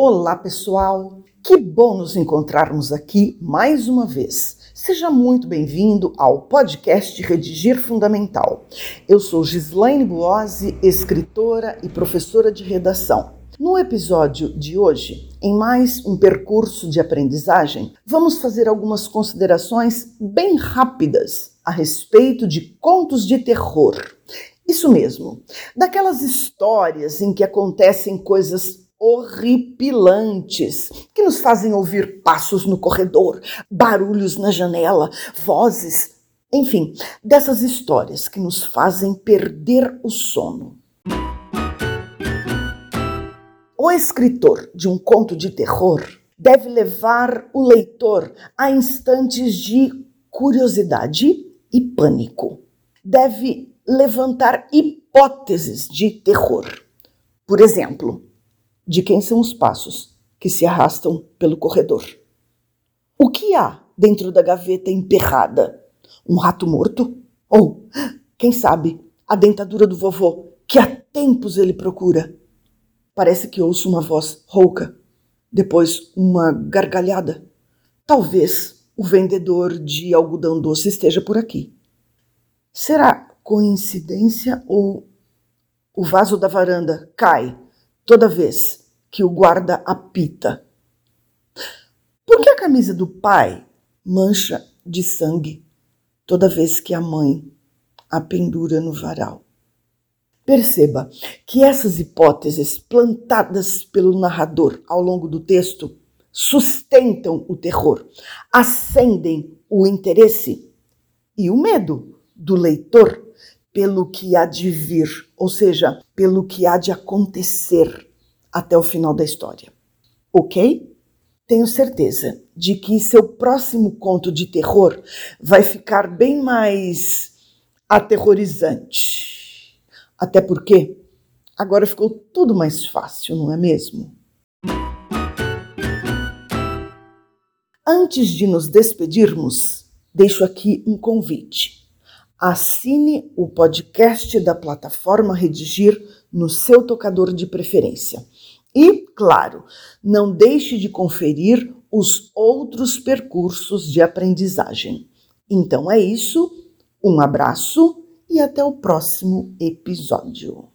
Olá, pessoal! Que bom nos encontrarmos aqui mais uma vez. Seja muito bem-vindo ao podcast Redigir Fundamental. Eu sou Gislaine Buozzi, escritora e professora de redação. No episódio de hoje, em mais um percurso de aprendizagem, vamos fazer algumas considerações bem rápidas a respeito de contos de terror. Isso mesmo, daquelas histórias em que acontecem coisas horripilantes que nos fazem ouvir passos no corredor, barulhos na janela, vozes, enfim, dessas histórias que nos fazem perder o sono. O escritor de um conto de terror deve levar o leitor a instantes de curiosidade e pânico. Deve levantar hipóteses de terror. Por exemplo, de quem são os passos que se arrastam pelo corredor. O que há dentro da gaveta emperrada? Um rato morto? Ou, quem sabe, a dentadura do vovô que há tempos ele procura? Parece que ouço uma voz rouca, depois uma gargalhada. Talvez o vendedor de algodão doce esteja por aqui. Será coincidência ou o vaso da varanda cai toda vez que o guarda apita. Por que a camisa do pai mancha de sangue toda vez que a mãe a pendura no varal? Perceba que essas hipóteses plantadas pelo narrador ao longo do texto sustentam o terror, acendem o interesse e o medo do leitor pelo que há de vir, ou seja, pelo que há de acontecer até o final da história. Ok? Tenho certeza de que seu próximo conto de terror vai ficar bem mais aterrorizante. Até porque agora ficou tudo mais fácil, não é mesmo? Antes de nos despedirmos, deixo aqui um convite. Assine o podcast da plataforma Redigir no seu tocador de preferência. E, claro, não deixe de conferir os outros percursos de aprendizagem. Então é isso, um abraço e até o próximo episódio.